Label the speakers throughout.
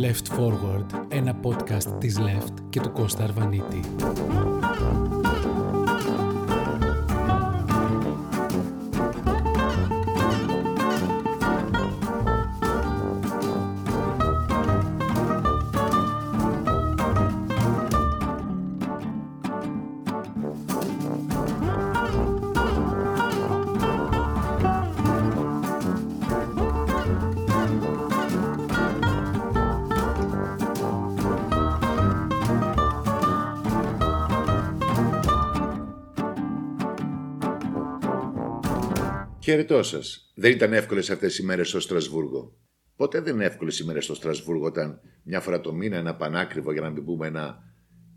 Speaker 1: Left Forward, ένα podcast της Left και του Κώστα Αρβανίτη.
Speaker 2: Χαιρετώ σας. Δεν ήταν εύκολες αυτές οι μέρες στο Στρασβούργο. Ποτέ δεν είναι εύκολες οι μέρες στο Στρασβούργο όταν μια φορά το μήνα ένα πανάκριβο, για να μην πούμε ένα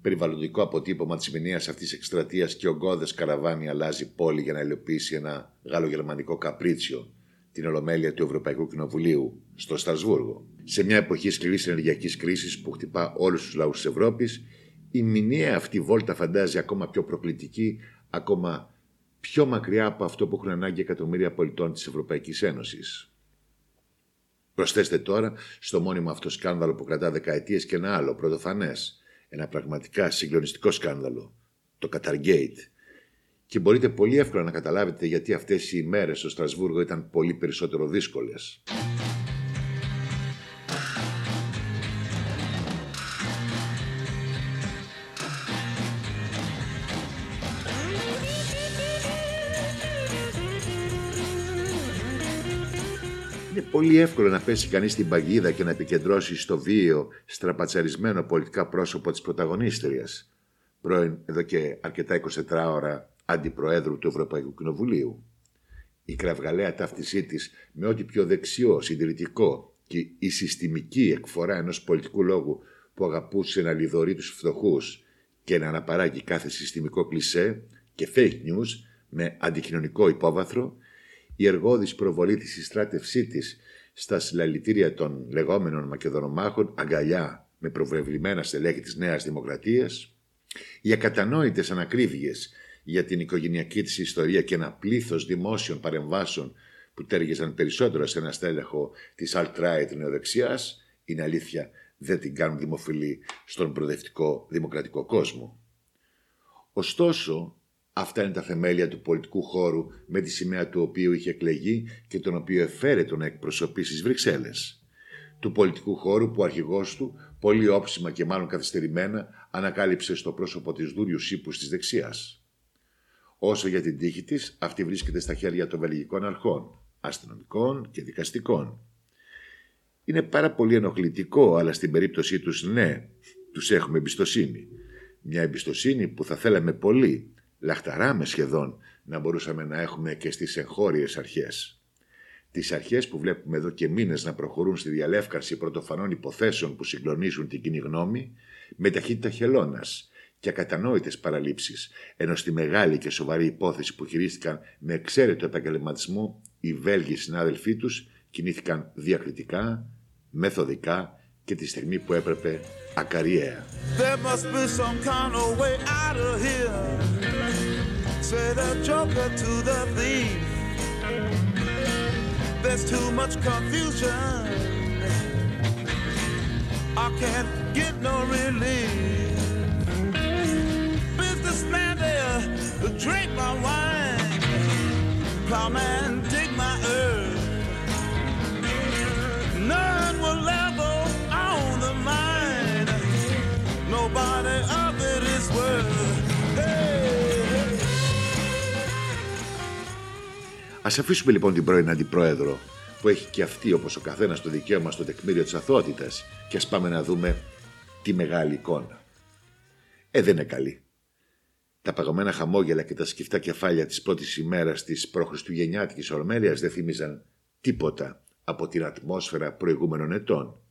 Speaker 2: περιβαλλοντικό αποτύπωμα της μηνύα αυτής τη εκστρατείας και ο γκόδε καραβάνι αλλάζει πόλη για να υλοποιήσει ένα γαλλογερμανικό καπρίτσιο, την ολομέλεια του Ευρωπαϊκού Κοινοβουλίου στο Στρασβούργο. Σε μια εποχή σκληρής ενεργειακής κρίσης που χτυπά όλους τους λαούς της Ευρώπης, η μηνύα αυτή βόλτα φαντάζει ακόμα πιο προκλητική, ακόμα πιο μακριά από αυτό που έχουν ανάγκη εκατομμύρια πολιτών της Ευρωπαϊκής Ένωσης. Προσθέστε τώρα στο μόνιμο αυτό σκάνδαλο που κρατά δεκαετίες και ένα άλλο πρωτοφανές, ένα πραγματικά συγκλονιστικό σκάνδαλο, το Qatargate. Και μπορείτε πολύ εύκολα να καταλάβετε γιατί αυτές οι ημέρες στο Στρασβούργο ήταν πολύ περισσότερο δύσκολες. Πολύ εύκολο να πέσει κανείς στην παγίδα και να επικεντρώσει στο βίαιο, στραπατσαρισμένο πολιτικά πρόσωπο της πρωταγωνίστριας, πρώην εδώ και αρκετά 24 ώρα αντιπροέδρου του Ευρωπαϊκού Κοινοβουλίου. Η κραυγαλαία ταύτισή της με ό,τι πιο δεξιό, συντηρητικό και η συστημική εκφορά ενός πολιτικού λόγου που αγαπούσε να λιδωρεί τους φτωχούς και να αναπαράγει κάθε συστημικό κλισέ και fake news με αντικοινωνικό υπόβαθρο η εργόδης προβολή της συστράτευσή της στα συλλαλητήρια των λεγόμενων Μακεδονομάχων αγκαλιά με προβεβλημένα στελέχη της Νέας Δημοκρατίας, οι ακατανόητες ανακρίβειες για την οικογενειακή της ιστορία και ένα πλήθος δημόσιων παρεμβάσεων που τέργεζαν περισσότερο σε ένα στέλεχο της alt-right νεοδεξιάς, είναι αλήθεια δεν την κάνουν δημοφιλή στον προοδευτικό δημοκρατικό κόσμο. Ωστόσο, Αυτά είναι τα θεμέλια του πολιτικού χώρου με τη σημαία του οποίου είχε εκλεγεί και τον οποίο εφέρε τον εκπροσωπεί στις Βρυξέλλες. Του πολιτικού χώρου που ο αρχηγός του, πολύ όψιμα και μάλλον καθυστερημένα, ανακάλυψε στο πρόσωπο της Δούριου Σύπου της δεξιάς. Όσο για την τύχη της, αυτή βρίσκεται στα χέρια των βελγικών αρχών, αστυνομικών και δικαστικών. Είναι πάρα πολύ ενοχλητικό, αλλά στην περίπτωσή τους ναι, τους έχουμε εμπιστοσύνη. Μια εμπιστοσύνη που θα θέλαμε πολύ, λαχταράμε σχεδόν να μπορούσαμε να έχουμε και στις εγχώριες αρχές. Τις αρχές που βλέπουμε εδώ και μήνες να προχωρούν στη διαλεύκαρση πρωτοφανών υποθέσεων που συγκλονίζουν την κοινή γνώμη, με ταχύτητα χελώνας και ακατανόητες παραλήψεις, ενώ στη μεγάλη και σοβαρή υπόθεση που χειρίστηκαν με εξαίρετο επαγγελματισμό, οι Βέλγοι συνάδελφοί τους κινήθηκαν διακριτικά, μεθοδικά και τη στιγμή που έπρεπε ακαριέα. There must be some kind of way out of here. Say the joker to the thief. There's too much confusion. I can't get no relief. Businessman there, drink my wine. Plowman, dig my earth. None will ever Ας αφήσουμε λοιπόν την πρώην Αντιπρόεδρο που έχει και αυτή όπως ο καθένας το δικαίωμα στο τεκμήριο της αθωότητας και ας πάμε να δούμε τη μεγάλη εικόνα. Ε, δεν είναι καλή. Τα παγωμένα χαμόγελα και τα σκυφτά κεφάλια της πρώτης ημέρας της προχριστουγεννιάτικης ορμέλειας δεν θύμιζαν τίποτα από την ατμόσφαιρα προηγούμενων ετών.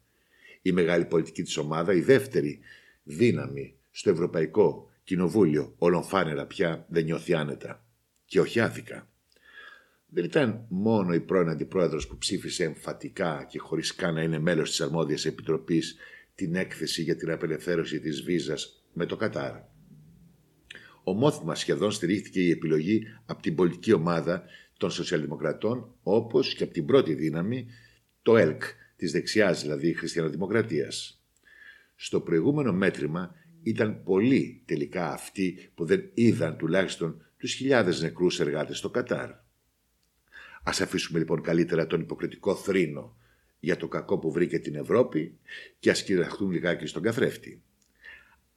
Speaker 2: Η μεγάλη πολιτική της ομάδα, η δεύτερη δύναμη στο Ευρωπαϊκό Κοινοβούλιο, όλων φάνερα πια δεν νιώθει άνετα. Και όχι άδικα. Δεν ήταν μόνο η πρώην αντιπρόεδρος που ψήφισε εμφατικά και χωρίς καν να είναι μέλος της αρμόδιας επιτροπής την έκθεση για την απελευθέρωση της βίζας με το Κατάρ. Ομόθυμα σχεδόν στηρίχθηκε η επιλογή από την πολιτική ομάδα των Σοσιαλδημοκρατών όπως και από την πρώτη δύναμη το ΕΛΚ της δεξιάς δηλαδή χριστιανοδημοκρατίας. Στο προηγούμενο μέτρημα ήταν πολλοί τελικά αυτοί που δεν είδαν τουλάχιστον τους χιλιάδες νεκρούς εργάτες στο Κατάρ. Ας αφήσουμε λοιπόν καλύτερα τον υποκριτικό θρήνο για το κακό που βρήκε την Ευρώπη και ας κυραχτούν λιγάκι στον καθρέφτη.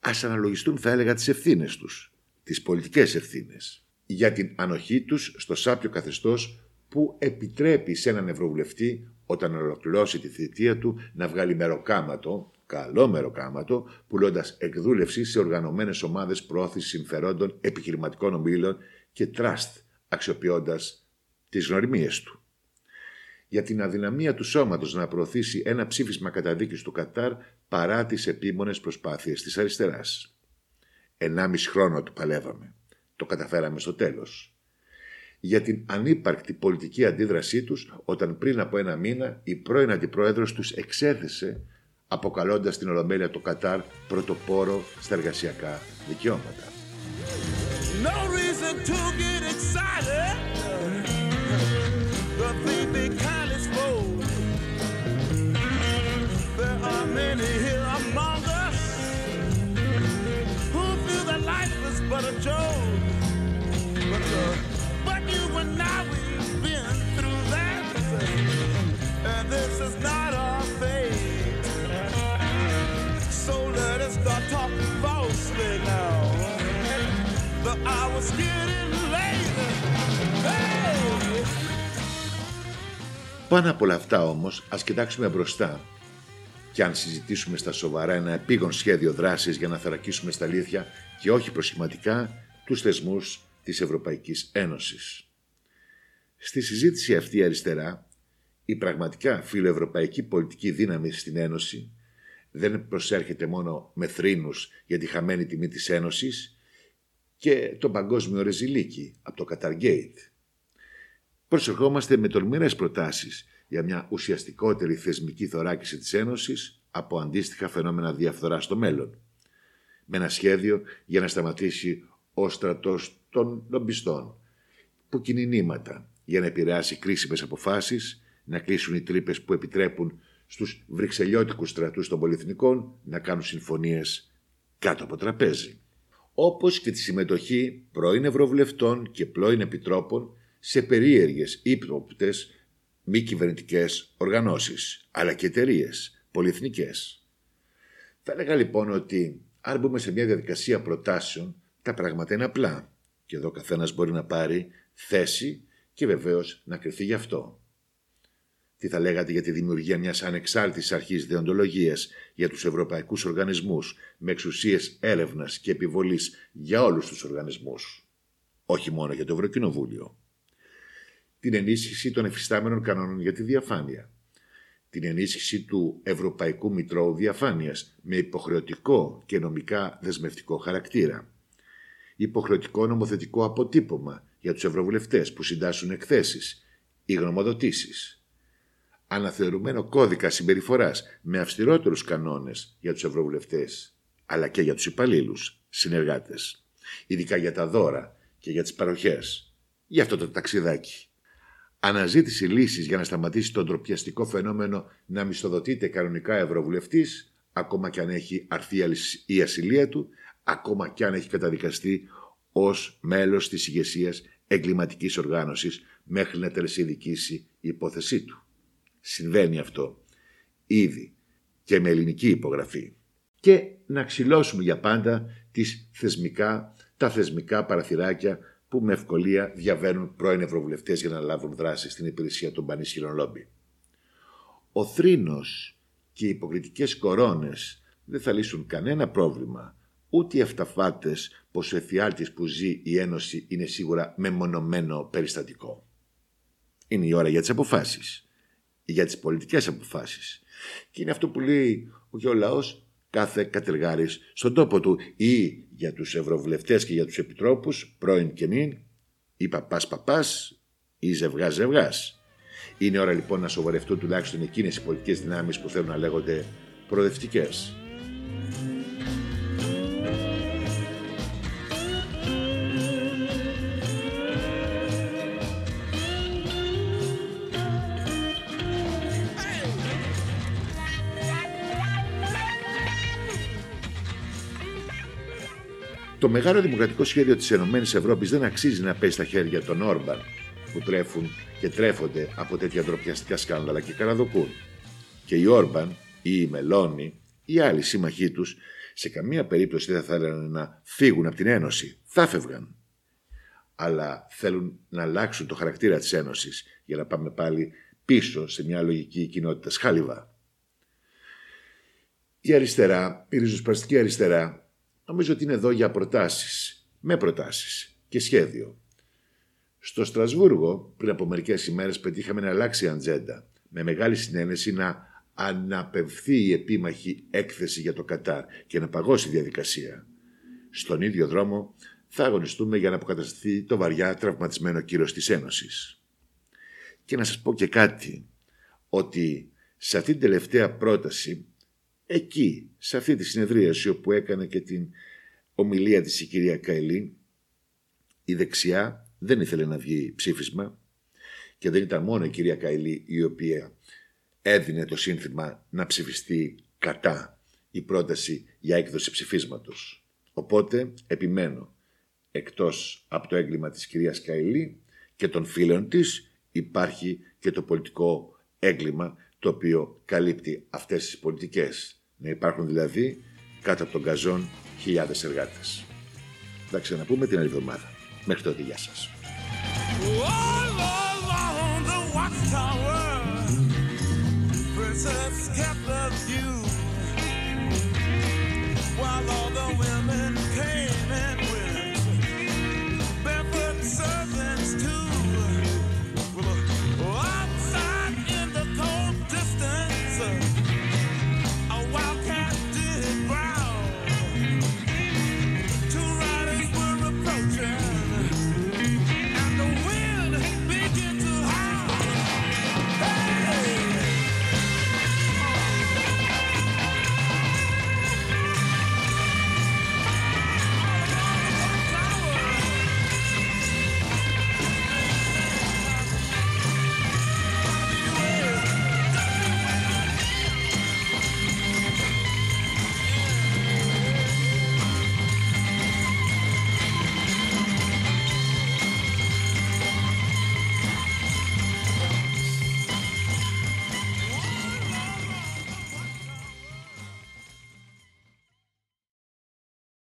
Speaker 2: Ας αναλογιστούν θα έλεγα τις ευθύνες τους, τις πολιτικές ευθύνες για την ανοχή τους στο σάπιο καθεστώς που επιτρέπει σε έναν Ευρωβουλευτή όταν ολοκληρώσει τη θητεία του να βγάλει μεροκάματο, καλό μεροκάματο, πουλώντας εκδούλευση σε οργανωμένες ομάδες προώθησης συμφερόντων επιχειρηματικών ομίλων και τραστ, αξιοποιώντας τις γνωριμίες του. Για την αδυναμία του σώματος να προωθήσει ένα ψήφισμα καταδίκης του Κατάρ παρά τις επίμονες προσπάθειες της αριστεράς. Ενάμιση χρόνο του παλεύαμε. Το καταφέραμε στο τέλος. Για την ανύπαρκτη πολιτική αντίδρασή τους όταν πριν από ένα μήνα η πρώην αντιπρόεδρος τους εξέθεσε αποκαλώντας την Ολομέλεια το Κατάρ πρωτοπόρο στα εργασιακά δικαιώματα. No reason to get excited. The thing they There are many here among us who feel that life is but a joke. But, uh, but you and I, we've been through that. And this is not our fate. So let us start talking falsely now. The hour's getting Πάνω από όλα αυτά όμως, ας κοιτάξουμε μπροστά και αν συζητήσουμε στα σοβαρά ένα επίγον σχέδιο δράσης για να θωρακίσουμε στα αλήθεια και όχι προσχηματικά τους θεσμούς της Ευρωπαϊκής Ένωσης. Στη συζήτηση αυτή αριστερά, η πραγματικά φιλοευρωπαϊκή πολιτική δύναμη στην Ένωση δεν προσέρχεται μόνο με θρήνους για τη χαμένη τιμή της Ένωσης και το παγκόσμιο ρεζιλίκι από το Καταργέιτ. Προσερχόμαστε με τολμηρές προτάσεις για μια ουσιαστικότερη θεσμική θωράκιση της Ένωσης από αντίστοιχα φαινόμενα διαφθορά στο μέλλον. Με ένα σχέδιο για να σταματήσει ο στρατός των λομπιστών που κινεί νήματα για να επηρεάσει κρίσιμες αποφάσεις, να κλείσουν οι τρύπες που επιτρέπουν στους βρυξελιώτικους στρατούς των πολυεθνικών να κάνουν συμφωνίες κάτω από τραπέζι. Όπως και τη συμμετοχή πρώην Ευρωβουλευτών και πρώην Επιτρόπων σε περίεργες ύποπτες μη κυβερνητικές οργανώσεις, αλλά και εταιρείες, πολυεθνικές. Θα έλεγα λοιπόν ότι αν μπούμε σε μια διαδικασία προτάσεων, τα πράγματα είναι απλά και εδώ καθένας μπορεί να πάρει θέση και βεβαίως να κρυθεί γι' αυτό. Τι θα λέγατε για τη δημιουργία μιας ανεξάρτητης αρχής δεοντολογίας για τους ευρωπαϊκούς οργανισμούς με εξουσίες έρευνας και επιβολής για όλους τους οργανισμούς, όχι μόνο για το Ευρωκοινοβούλιο την ενίσχυση των εφιστάμενων κανόνων για τη διαφάνεια, την ενίσχυση του Ευρωπαϊκού Μητρώου Διαφάνειας με υποχρεωτικό και νομικά δεσμευτικό χαρακτήρα, υποχρεωτικό νομοθετικό αποτύπωμα για τους ευρωβουλευτές που συντάσσουν εκθέσεις ή γνωμοδοτήσεις, αναθεωρουμένο κώδικα συμπεριφοράς με αυστηρότερους κανόνες για τους ευρωβουλευτές αλλά και για τους υπαλλήλους συνεργάτες, ειδικά για τα δώρα και για τις παροχές, για αυτό το ταξιδάκι αναζήτηση λύσης για να σταματήσει το ντροπιαστικό φαινόμενο να μισθοδοτείται κανονικά ευρωβουλευτής, ακόμα και αν έχει αρθεί η ασυλία του, ακόμα και αν έχει καταδικαστεί ως μέλος της ηγεσίας εγκληματικής οργάνωσης μέχρι να τελεσίδικήσει η υπόθεσή του. Συμβαίνει αυτό ήδη και με ελληνική υπογραφή. Και να ξυλώσουμε για πάντα τις θεσμικά, τα θεσμικά παραθυράκια που με ευκολία διαβαίνουν πρώην ευρωβουλευτές για να λάβουν δράση στην υπηρεσία των πανίσχυρων λόμπι. Ο θρήνος και οι υποκριτικές κορώνες δεν θα λύσουν κανένα πρόβλημα, ούτε οι αυταφάτες πως ο εφιάλτης που ζει η Ένωση είναι σίγουρα μεμονωμένο περιστατικό. Είναι η ώρα για τις αποφάσεις, για τις πολιτικές αποφάσεις. Και είναι αυτό που λέει ο ο λαός κάθε κατεργάρης στον τόπο του ή για τους ευρωβουλευτές και για τους επιτρόπους, πρώην και μην, ή παπάς παπάς ή ζευγάς ζευγάς. Είναι ώρα λοιπόν να σοβαρευτούν τουλάχιστον εκείνες οι πολιτικές δυνάμεις που θέλουν να λέγονται προοδευτικές. Το μεγάλο δημοκρατικό σχέδιο της ΕΕ δεν αξίζει να πέσει στα χέρια των Όρμπαν που τρέφουν και τρέφονται από τέτοια ντροπιαστικά σκάνδαλα και καραδοκούν. Και οι Όρμπαν ή οι Μελώνοι ή άλλοι σύμμαχοί τους σε καμία περίπτωση δεν θα θέλανε να φύγουν από την Ένωση. Θα φεύγαν. Αλλά θέλουν να αλλάξουν το χαρακτήρα της Ένωσης για να πάμε πάλι πίσω σε μια λογική κοινότητας σχάλιβα. Η αριστερά, η ριζοσπαστική αριστερά, νομίζω ότι είναι εδώ για προτάσεις, με προτάσεις και σχέδιο. Στο Στρασβούργο, πριν από μερικές ημέρες, πετύχαμε να αλλάξει η ατζέντα, με μεγάλη συνένεση να αναπευθεί η επίμαχη έκθεση για το Κατάρ και να παγώσει η διαδικασία. Στον ίδιο δρόμο θα αγωνιστούμε για να αποκατασταθεί το βαριά τραυματισμένο κύρος της Ένωσης. Και να σας πω και κάτι, ότι σε αυτή την τελευταία πρόταση, εκεί, σε αυτή τη συνεδρίαση όπου έκανε και την ομιλία της η κυρία Καηλή, η δεξιά δεν ήθελε να βγει ψήφισμα και δεν ήταν μόνο η κυρία Καηλή η οποία έδινε το σύνθημα να ψηφιστεί κατά η πρόταση για έκδοση ψηφίσματος. Οπότε επιμένω, εκτός από το έγκλημα της κυρίας Καηλή και των φίλων της υπάρχει και το πολιτικό έγκλημα το οποίο καλύπτει αυτές τις πολιτικές. Να υπάρχουν δηλαδή κάτω από τον καζόν χιλιάδες εργάτες. Θα ξαναπούμε την άλλη εβδομάδα. Μέχρι τότε, γεια σας.